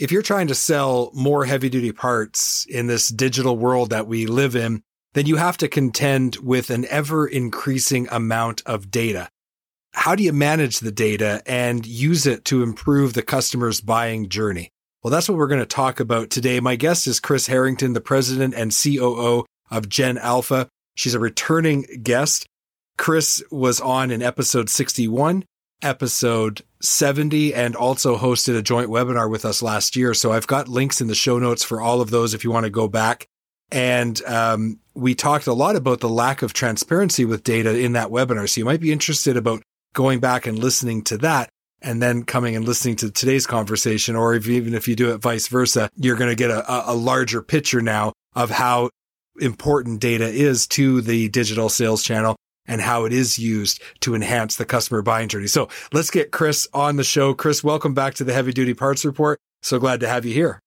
If you're trying to sell more heavy duty parts in this digital world that we live in, then you have to contend with an ever increasing amount of data. How do you manage the data and use it to improve the customer's buying journey? Well, that's what we're going to talk about today. My guest is Chris Harrington, the president and COO of Gen Alpha. She's a returning guest. Chris was on in episode 61 episode 70 and also hosted a joint webinar with us last year. So I've got links in the show notes for all of those if you want to go back. And um, we talked a lot about the lack of transparency with data in that webinar. So you might be interested about going back and listening to that and then coming and listening to today's conversation. Or if, even if you do it vice versa, you're going to get a, a larger picture now of how important data is to the digital sales channel and how it is used to enhance the customer buying journey. So let's get Chris on the show. Chris, welcome back to the Heavy Duty Parts Report. So glad to have you here.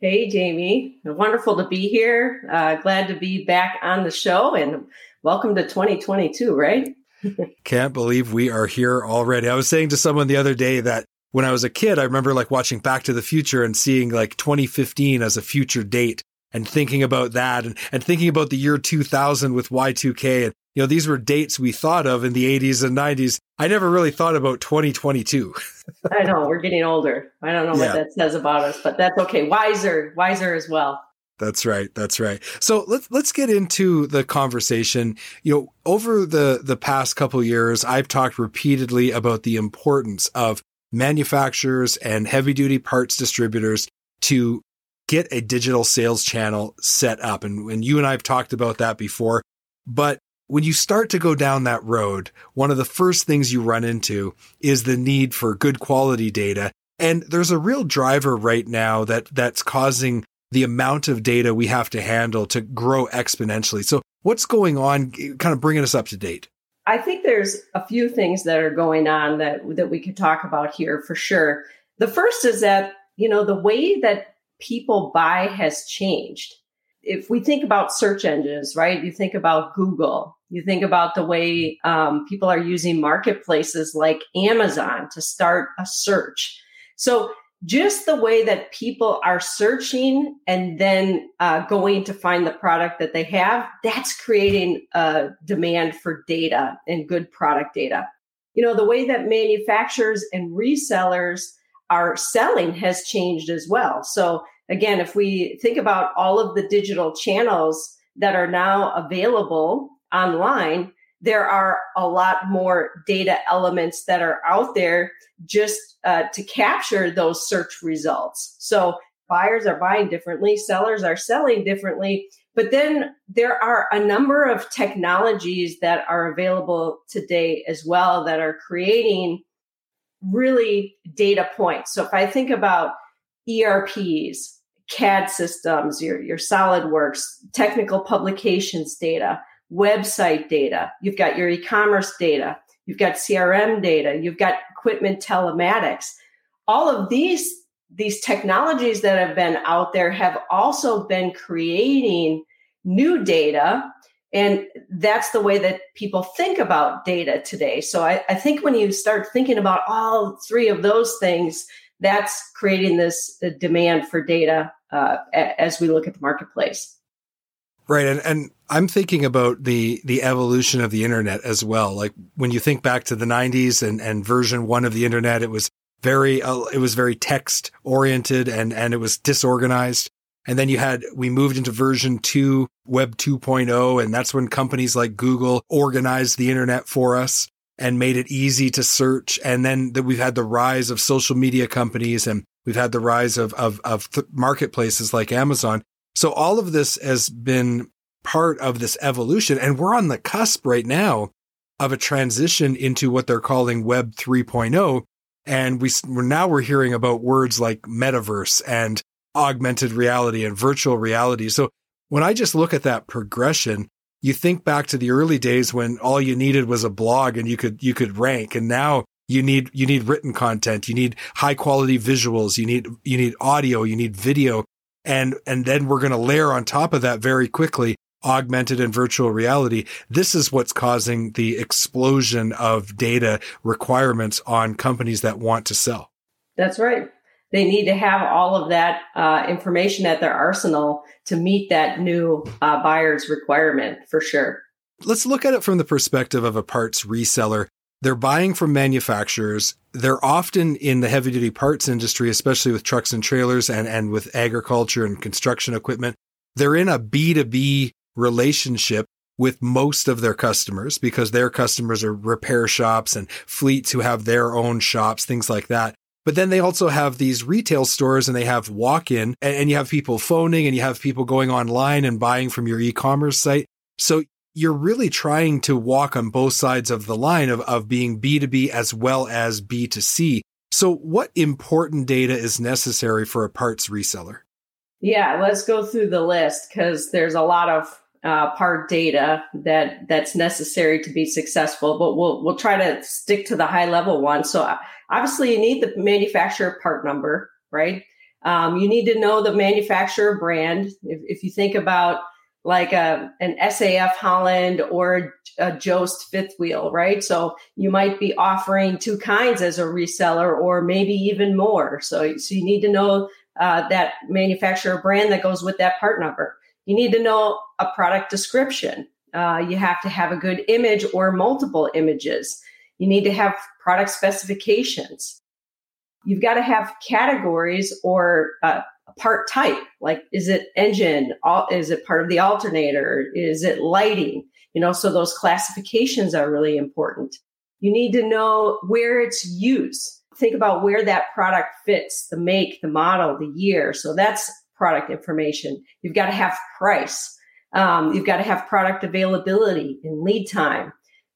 Hey, Jamie. Wonderful to be here. Uh, glad to be back on the show and welcome to 2022, right? Can't believe we are here already. I was saying to someone the other day that when I was a kid, I remember like watching Back to the Future and seeing like 2015 as a future date and thinking about that and, and thinking about the year 2000 with Y2K. And, you know, these were dates we thought of in the 80s and 90s. I never really thought about 2022. I know we're getting older. I don't know yeah. what that says about us, but that's okay. Wiser, wiser as well. That's right. That's right. So let's let's get into the conversation. You know, over the the past couple years, I've talked repeatedly about the importance of manufacturers and heavy duty parts distributors to get a digital sales channel set up. And, and you and I have talked about that before. But when you start to go down that road, one of the first things you run into is the need for good quality data. And there's a real driver right now that that's causing the amount of data we have to handle to grow exponentially. So what's going on? Kind of bringing us up to date. I think there's a few things that are going on that that we could talk about here for sure. The first is that, you know, the way that people buy has changed. If we think about search engines, right? You think about Google, you think about the way um, people are using marketplaces like Amazon to start a search. So, just the way that people are searching and then uh, going to find the product that they have, that's creating a demand for data and good product data. You know, the way that manufacturers and resellers are selling has changed as well. So again, if we think about all of the digital channels that are now available online, there are a lot more data elements that are out there just uh, to capture those search results. So buyers are buying differently, sellers are selling differently. But then there are a number of technologies that are available today as well that are creating really data points. So if I think about ERPs, CAD systems, your, your SolidWorks, technical publications data, website data, you've got your e-commerce data, you've got CRM data, you've got equipment telematics. All of these these technologies that have been out there have also been creating new data and that's the way that people think about data today. So I, I, think when you start thinking about all three of those things, that's creating this demand for data uh, as we look at the marketplace. Right, and and I'm thinking about the the evolution of the internet as well. Like when you think back to the 90s and and version 1 of the internet, it was very uh, it was very text oriented and and it was disorganized. And then you had, we moved into version two Web 2.0. And that's when companies like Google organized the internet for us and made it easy to search. And then that we've had the rise of social media companies and we've had the rise of, of, of th- marketplaces like Amazon. So all of this has been part of this evolution. And we're on the cusp right now of a transition into what they're calling Web 3.0. And we, we're now we're hearing about words like metaverse and augmented reality and virtual reality. So when I just look at that progression, you think back to the early days when all you needed was a blog and you could, you could rank. And now you need, you need written content. You need high quality visuals. You need, you need audio. You need video. And, and then we're going to layer on top of that very quickly augmented and virtual reality. This is what's causing the explosion of data requirements on companies that want to sell. That's right. They need to have all of that uh, information at their arsenal to meet that new uh, buyer's requirement for sure. Let's look at it from the perspective of a parts reseller. They're buying from manufacturers. They're often in the heavy duty parts industry, especially with trucks and trailers and, and with agriculture and construction equipment. They're in a B2B relationship with most of their customers because their customers are repair shops and fleets who have their own shops, things like that. But then they also have these retail stores and they have walk in and you have people phoning and you have people going online and buying from your e-commerce site. So you're really trying to walk on both sides of the line of, of being B2B as well as B2C. So what important data is necessary for a parts reseller? Yeah, let's go through the list because there's a lot of uh, part data that that's necessary to be successful. But we'll we'll try to stick to the high level one. So uh, obviously, you need the manufacturer part number, right? Um, you need to know the manufacturer brand. If, if you think about like a, an SAF Holland or a Jost fifth wheel, right? So you might be offering two kinds as a reseller, or maybe even more. So so you need to know uh, that manufacturer brand that goes with that part number. You need to know a product description. Uh, you have to have a good image or multiple images. You need to have product specifications. You've got to have categories or uh, part type. Like, is it engine? all Is it part of the alternator? Is it lighting? You know, so those classifications are really important. You need to know where it's used. Think about where that product fits, the make, the model, the year. So that's product information. You've got to have price. Um, you've got to have product availability and lead time.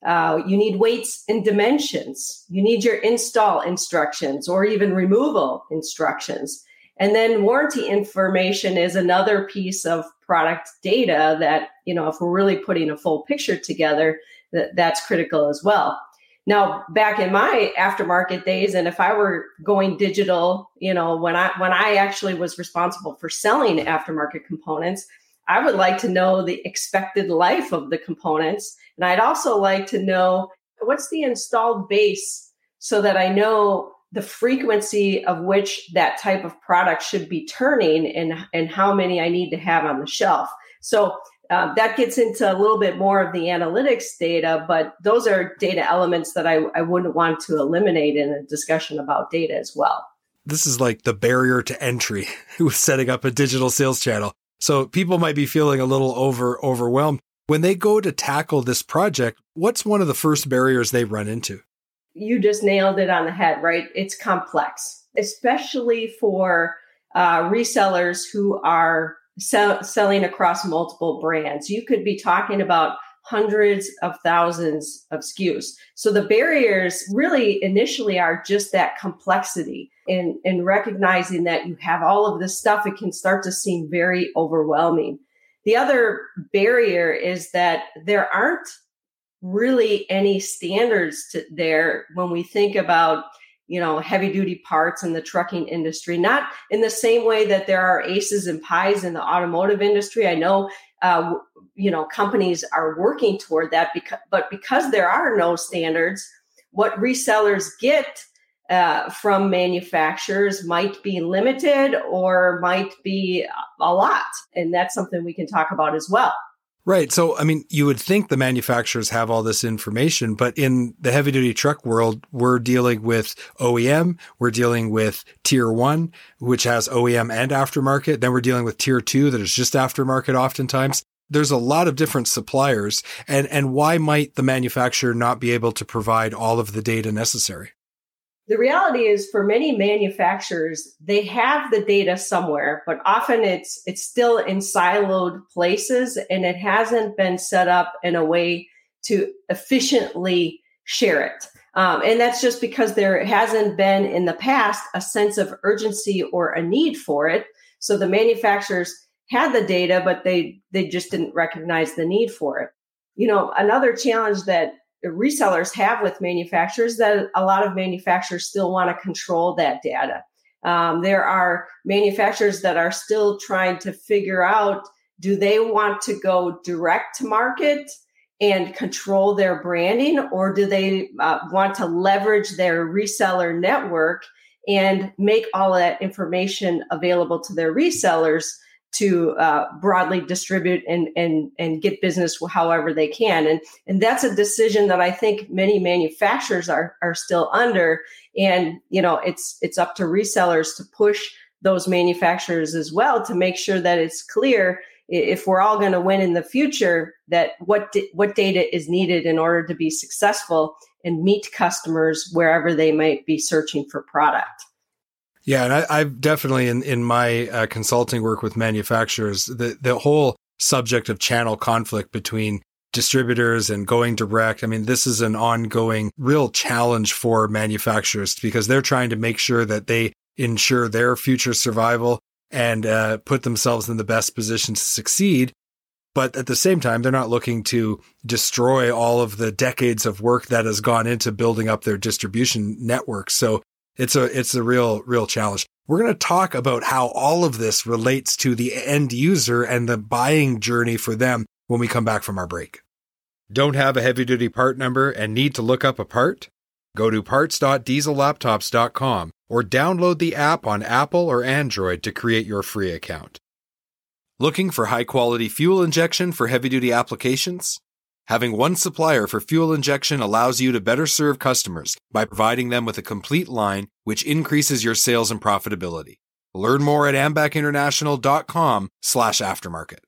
Uh, you need weights and dimensions. You need your install instructions or even removal instructions. And then warranty information is another piece of product data that, you know, if we're really putting a full picture together, that, that's critical as well. Now, back in my aftermarket days, and if I were going digital, you know, when I when I actually was responsible for selling aftermarket components, I would like to know the expected life of the components, and I'd also like to know what's the installed base, so that I know the frequency of which that type of product should be turning, and and how many I need to have on the shelf. So uh, that gets into a little bit more of the analytics data, but those are data elements that I, I wouldn't want to eliminate in a discussion about data as well. This is like the barrier to entry with setting up a digital sales channel. So people might be feeling a little over overwhelmed. When they go to tackle this project, what's one of the first barriers they run into? You just nailed it on the head, right? It's complex, especially for uh, resellers who are sell, selling across multiple brands. You could be talking about hundreds of thousands of SKUs. So the barriers really initially are just that complexity and, in recognizing that you have all of this stuff, it can start to seem very overwhelming. The other barrier is that there aren't really any standards to there when we think about you know heavy duty parts in the trucking industry not in the same way that there are ACES and PIES in the automotive industry. I know uh, you know companies are working toward that because but because there are no standards what resellers get uh, from manufacturers might be limited or might be a lot and that's something we can talk about as well Right. So, I mean, you would think the manufacturers have all this information, but in the heavy duty truck world, we're dealing with OEM, we're dealing with tier one, which has OEM and aftermarket. Then we're dealing with tier two that is just aftermarket oftentimes. there's a lot of different suppliers and, and why might the manufacturer not be able to provide all of the data necessary? The reality is for many manufacturers, they have the data somewhere, but often it's it's still in siloed places and it hasn't been set up in a way to efficiently share it. Um, and that's just because there hasn't been in the past a sense of urgency or a need for it. So the manufacturers had the data, but they they just didn't recognize the need for it. You know, another challenge that resellers have with manufacturers that a lot of manufacturers still want to control that data. Um, there are manufacturers that are still trying to figure out do they want to go direct to market and control their branding, or do they uh, want to leverage their reseller network and make all that information available to their resellers to uh, broadly distribute and, and, and get business however they can. And, and that's a decision that I think many manufacturers are, are still under. And, you know, it's, it's up to resellers to push those manufacturers as well to make sure that it's clear if we're all going to win in the future that what what data is needed in order to be successful and meet customers wherever they might be searching for product. Yeah, and I, have definitely in in my uh, consulting work with manufacturers, the the whole subject of channel conflict between distributors and going direct. I mean, this is an ongoing real challenge for manufacturers because they're trying to make sure that they ensure their future survival and uh, put themselves in the best position to succeed. But at the same time, they're not looking to destroy all of the decades of work that has gone into building up their distribution network. So it's a it's a real real challenge. We're going to talk about how all of this relates to the end user and the buying journey for them when we come back from our break. Don't have a heavy duty part number and need to look up a part? Go to parts.diesellaptops.com or download the app on Apple or Android to create your free account. Looking for high quality fuel injection for heavy duty applications? Having one supplier for fuel injection allows you to better serve customers by providing them with a complete line, which increases your sales and profitability. Learn more at ambacinternational.com slash aftermarket.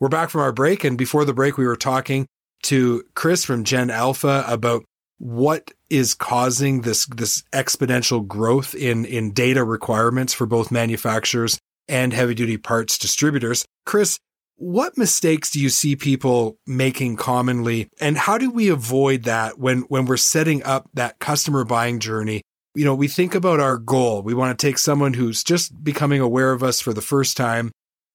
We're back from our break, and before the break, we were talking to Chris from Gen Alpha about what is causing this this exponential growth in in data requirements for both manufacturers and heavy duty parts distributors. Chris, what mistakes do you see people making commonly and how do we avoid that when when we're setting up that customer buying journey? You know, we think about our goal. We want to take someone who's just becoming aware of us for the first time,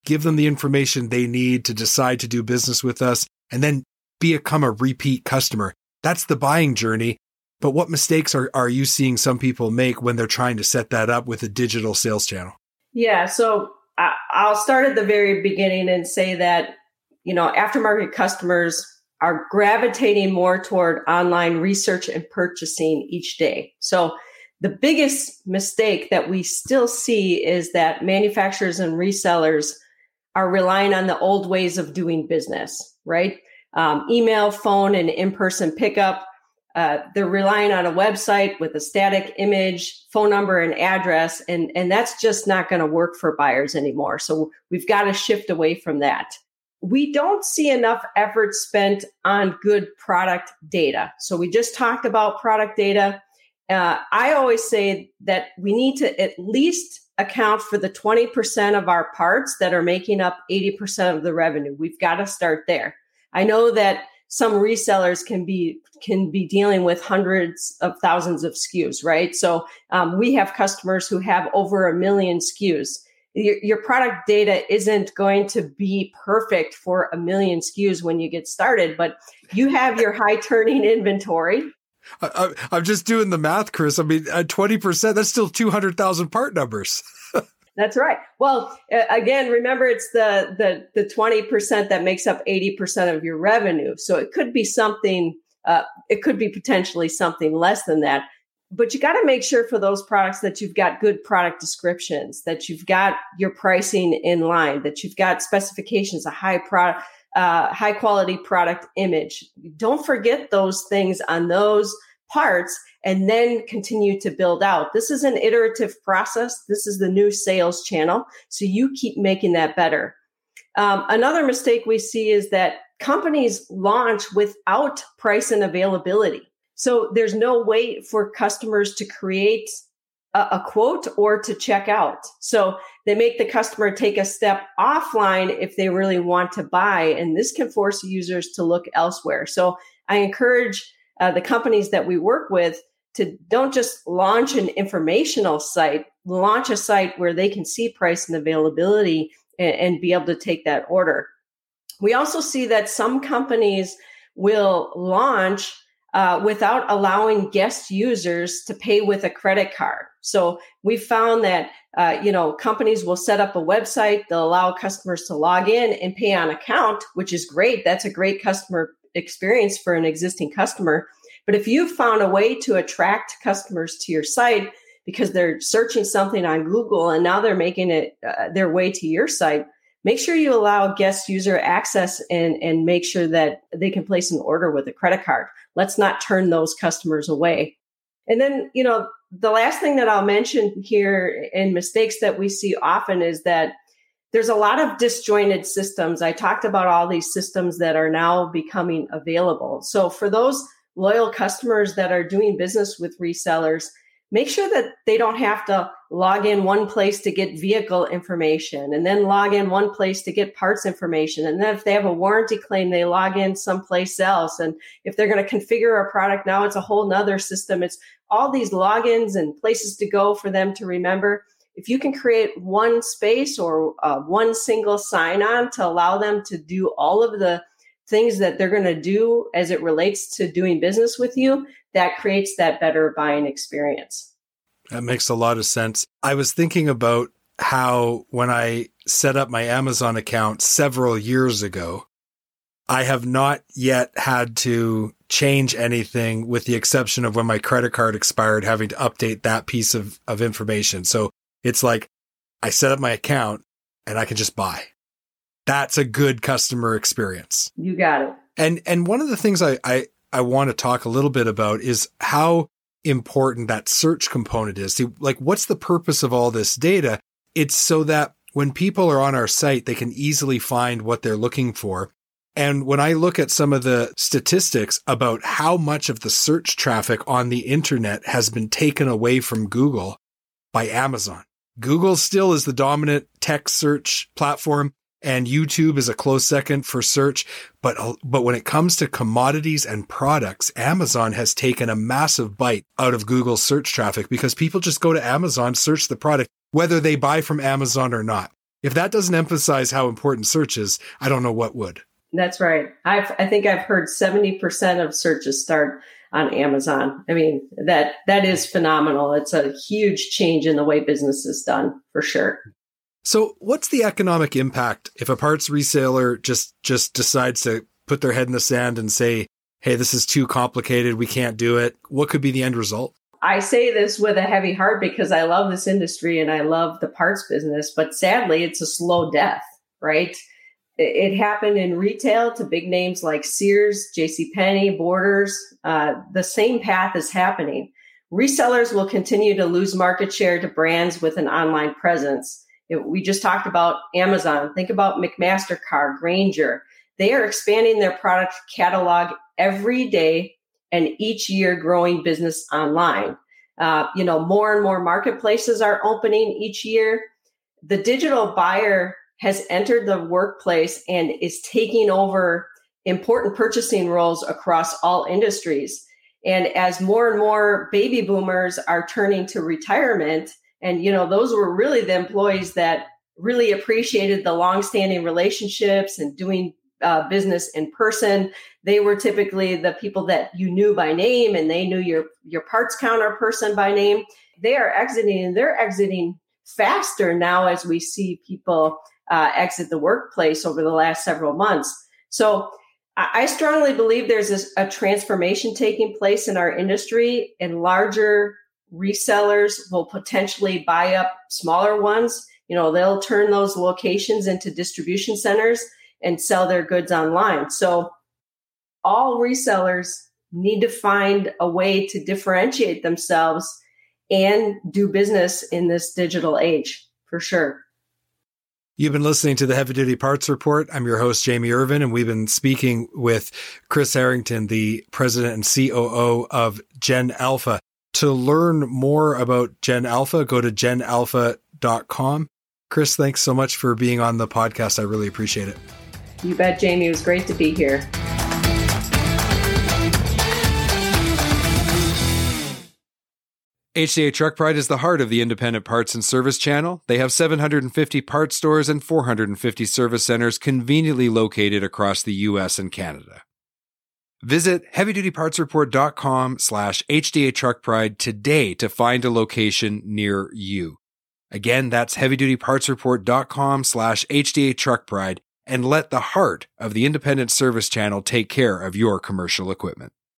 give them the information they need to decide to do business with us and then become a repeat customer. That's the buying journey. But what mistakes are, are you seeing some people make when they're trying to set that up with a digital sales channel? Yeah. So I'll start at the very beginning and say that, you know, aftermarket customers are gravitating more toward online research and purchasing each day. So the biggest mistake that we still see is that manufacturers and resellers are relying on the old ways of doing business, right? Um, email, phone, and in person pickup uh, they're relying on a website with a static image, phone number, and address, and and that's just not going to work for buyers anymore. So we've got to shift away from that. We don't see enough effort spent on good product data. So we just talked about product data. Uh, I always say that we need to at least account for the 20% of our parts that are making up 80% of the revenue. We've got to start there. I know that some resellers can be can be dealing with hundreds of thousands of SKUs, right? So um, we have customers who have over a million SKUs. Your, your product data isn't going to be perfect for a million SKUs when you get started, but you have your high turning inventory. I, am just doing the math, Chris. I mean, at 20%, that's still 200,000 part numbers. That's right. Well, again, remember it's the the the twenty percent that makes up eighty percent of your revenue. So it could be something. Uh, it could be potentially something less than that. But you got to make sure for those products that you've got good product descriptions, that you've got your pricing in line, that you've got specifications, a high product, uh, high quality product image. Don't forget those things on those parts and then continue to build out. This is an iterative process. This is the new sales channel. So you keep making that better. Um, another mistake we see is that companies launch without price and availability. So there's no way for customers to create a, a, quote or to check out. So they make the customer take a step offline if they really want to buy. And this can force users to look elsewhere. So I encourage uh, the companies that we work with to don't just launch an informational site, launch a site where they can see price and availability and, and be able to take that order. We also see that some companies will launch uh, without allowing guest users to pay with a credit card. So we found that uh, you know companies will set up a website, they'll allow customers to log in and pay on account, which is great. That's a great customer experience for an existing customer. But if you've found a way to attract customers to your site because they're searching something on Google and now they're making it uh, their way to your site, make sure you allow guest user access and, and make sure that they can place an order with a credit card. Let's not turn those customers away. And then, you know, the last thing that I'll mention here and mistakes that we see often is that there's a lot of disjointed systems. I talked about all these systems that are now becoming available. So for those loyal customers that are doing business with resellers, make sure that they don't have to log in one place to get vehicle information and then log in one place to get parts information. And then if they have a warranty claim, they log in someplace else. And if they're going to configure a product, now it's a whole nother system. It's all these logins and places to go for them to remember. If you can create one space or uh, one single sign on to allow them to do all of the things that they're going to do as it relates to doing business with you, that creates that better buying experience. That makes a lot of sense. I was thinking about how when I set up my Amazon account several years ago, I have not yet had to change anything with the exception of when my credit card expired, having to update that piece of, of information. So it's like I set up my account and I can just buy that's a good customer experience. You got it. And and one of the things I I, I want to talk a little bit about is how important that search component is. Like what's the purpose of all this data? It's so that when people are on our site, they can easily find what they're looking for. And when I look at some of the statistics about how much of the search traffic on the internet has been taken away from Google by Amazon, Google still is the dominant tech search platform and YouTube is a close second for search. But, uh, but when it comes to commodities and products, Amazon has taken a massive bite out of Google's search traffic because people just go to Amazon, search the product, whether they buy from Amazon or not. If that doesn't emphasize how important search is, I don't know what would. That's right. I've, I think I've heard 70% of searches start on Amazon. I mean, that, that is phenomenal. It's a huge change in the way business is done for sure. So, what's the economic impact if a parts reseller just just decides to put their head in the sand and say, "Hey, this is too complicated. We can't do it." What could be the end result? I say this with a heavy heart because I love this industry and I love the parts business, but sadly, it's a slow death, right? It happened in retail to big names like Sears, J.C. Penney, Borders. Uh, the same path is happening. Resellers will continue to lose market share to brands with an online presence we just talked about Amazon. Think about McMaster-Carr, Grainger. They are expanding their product catalog every day and each year growing business online. Uh, you know, more and more marketplaces are opening each year. The digital buyer has entered the workplace and is taking over important purchasing roles across all industries. And as more and more baby boomers are turning to retirement, and, you know, those were really the employees that really appreciated the long-standing relationships and doing uh, business in person. They were typically the people that you knew by name and they knew your, your parts counter person by name. They are exiting and they're exiting faster now as we see people uh, exit the workplace over the last several months. So I strongly believe there's a transformation taking place in our industry and larger resellers will potentially buy up smaller ones. You know, they'll turn those locations into distribution centers and sell their goods online. So all resellers need to find a way to differentiate themselves and do business in this digital age for sure. You've been listening to the Heavy Duty Parts Report. I'm your host, Jamie Irvin, and we've been speaking with Chris Harrington, the president and COO of Gen Alpha. To learn more about Gen Alpha, go to genalpha.com. Chris, thanks so much for being on the podcast. I really appreciate it. You bet, Jamie. It was great to be here. HDA Truck Pride is the heart of the independent parts and service channel. They have 750 parts stores and 450 service centers conveniently located across the US and Canada. Visit heavydutypartsreport.com slash HDA Truck Pride today to find a location near you. Again, that's heavydutypartsreport.com slash HDA Truck Pride and let the heart of the independent service channel take care of your commercial equipment.